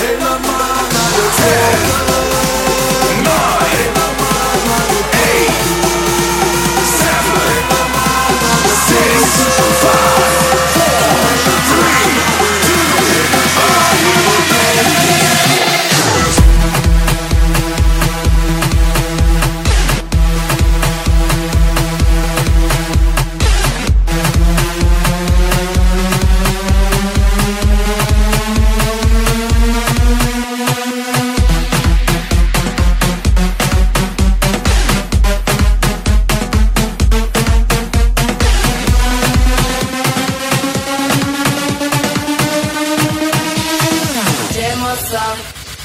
Lillemann,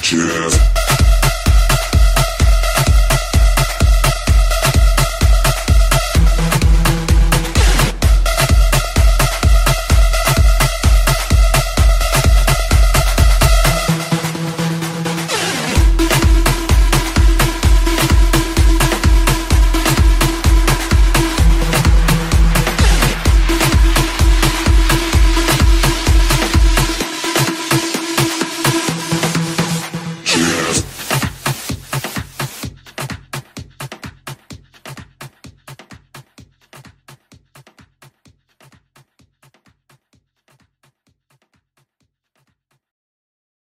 Cheers.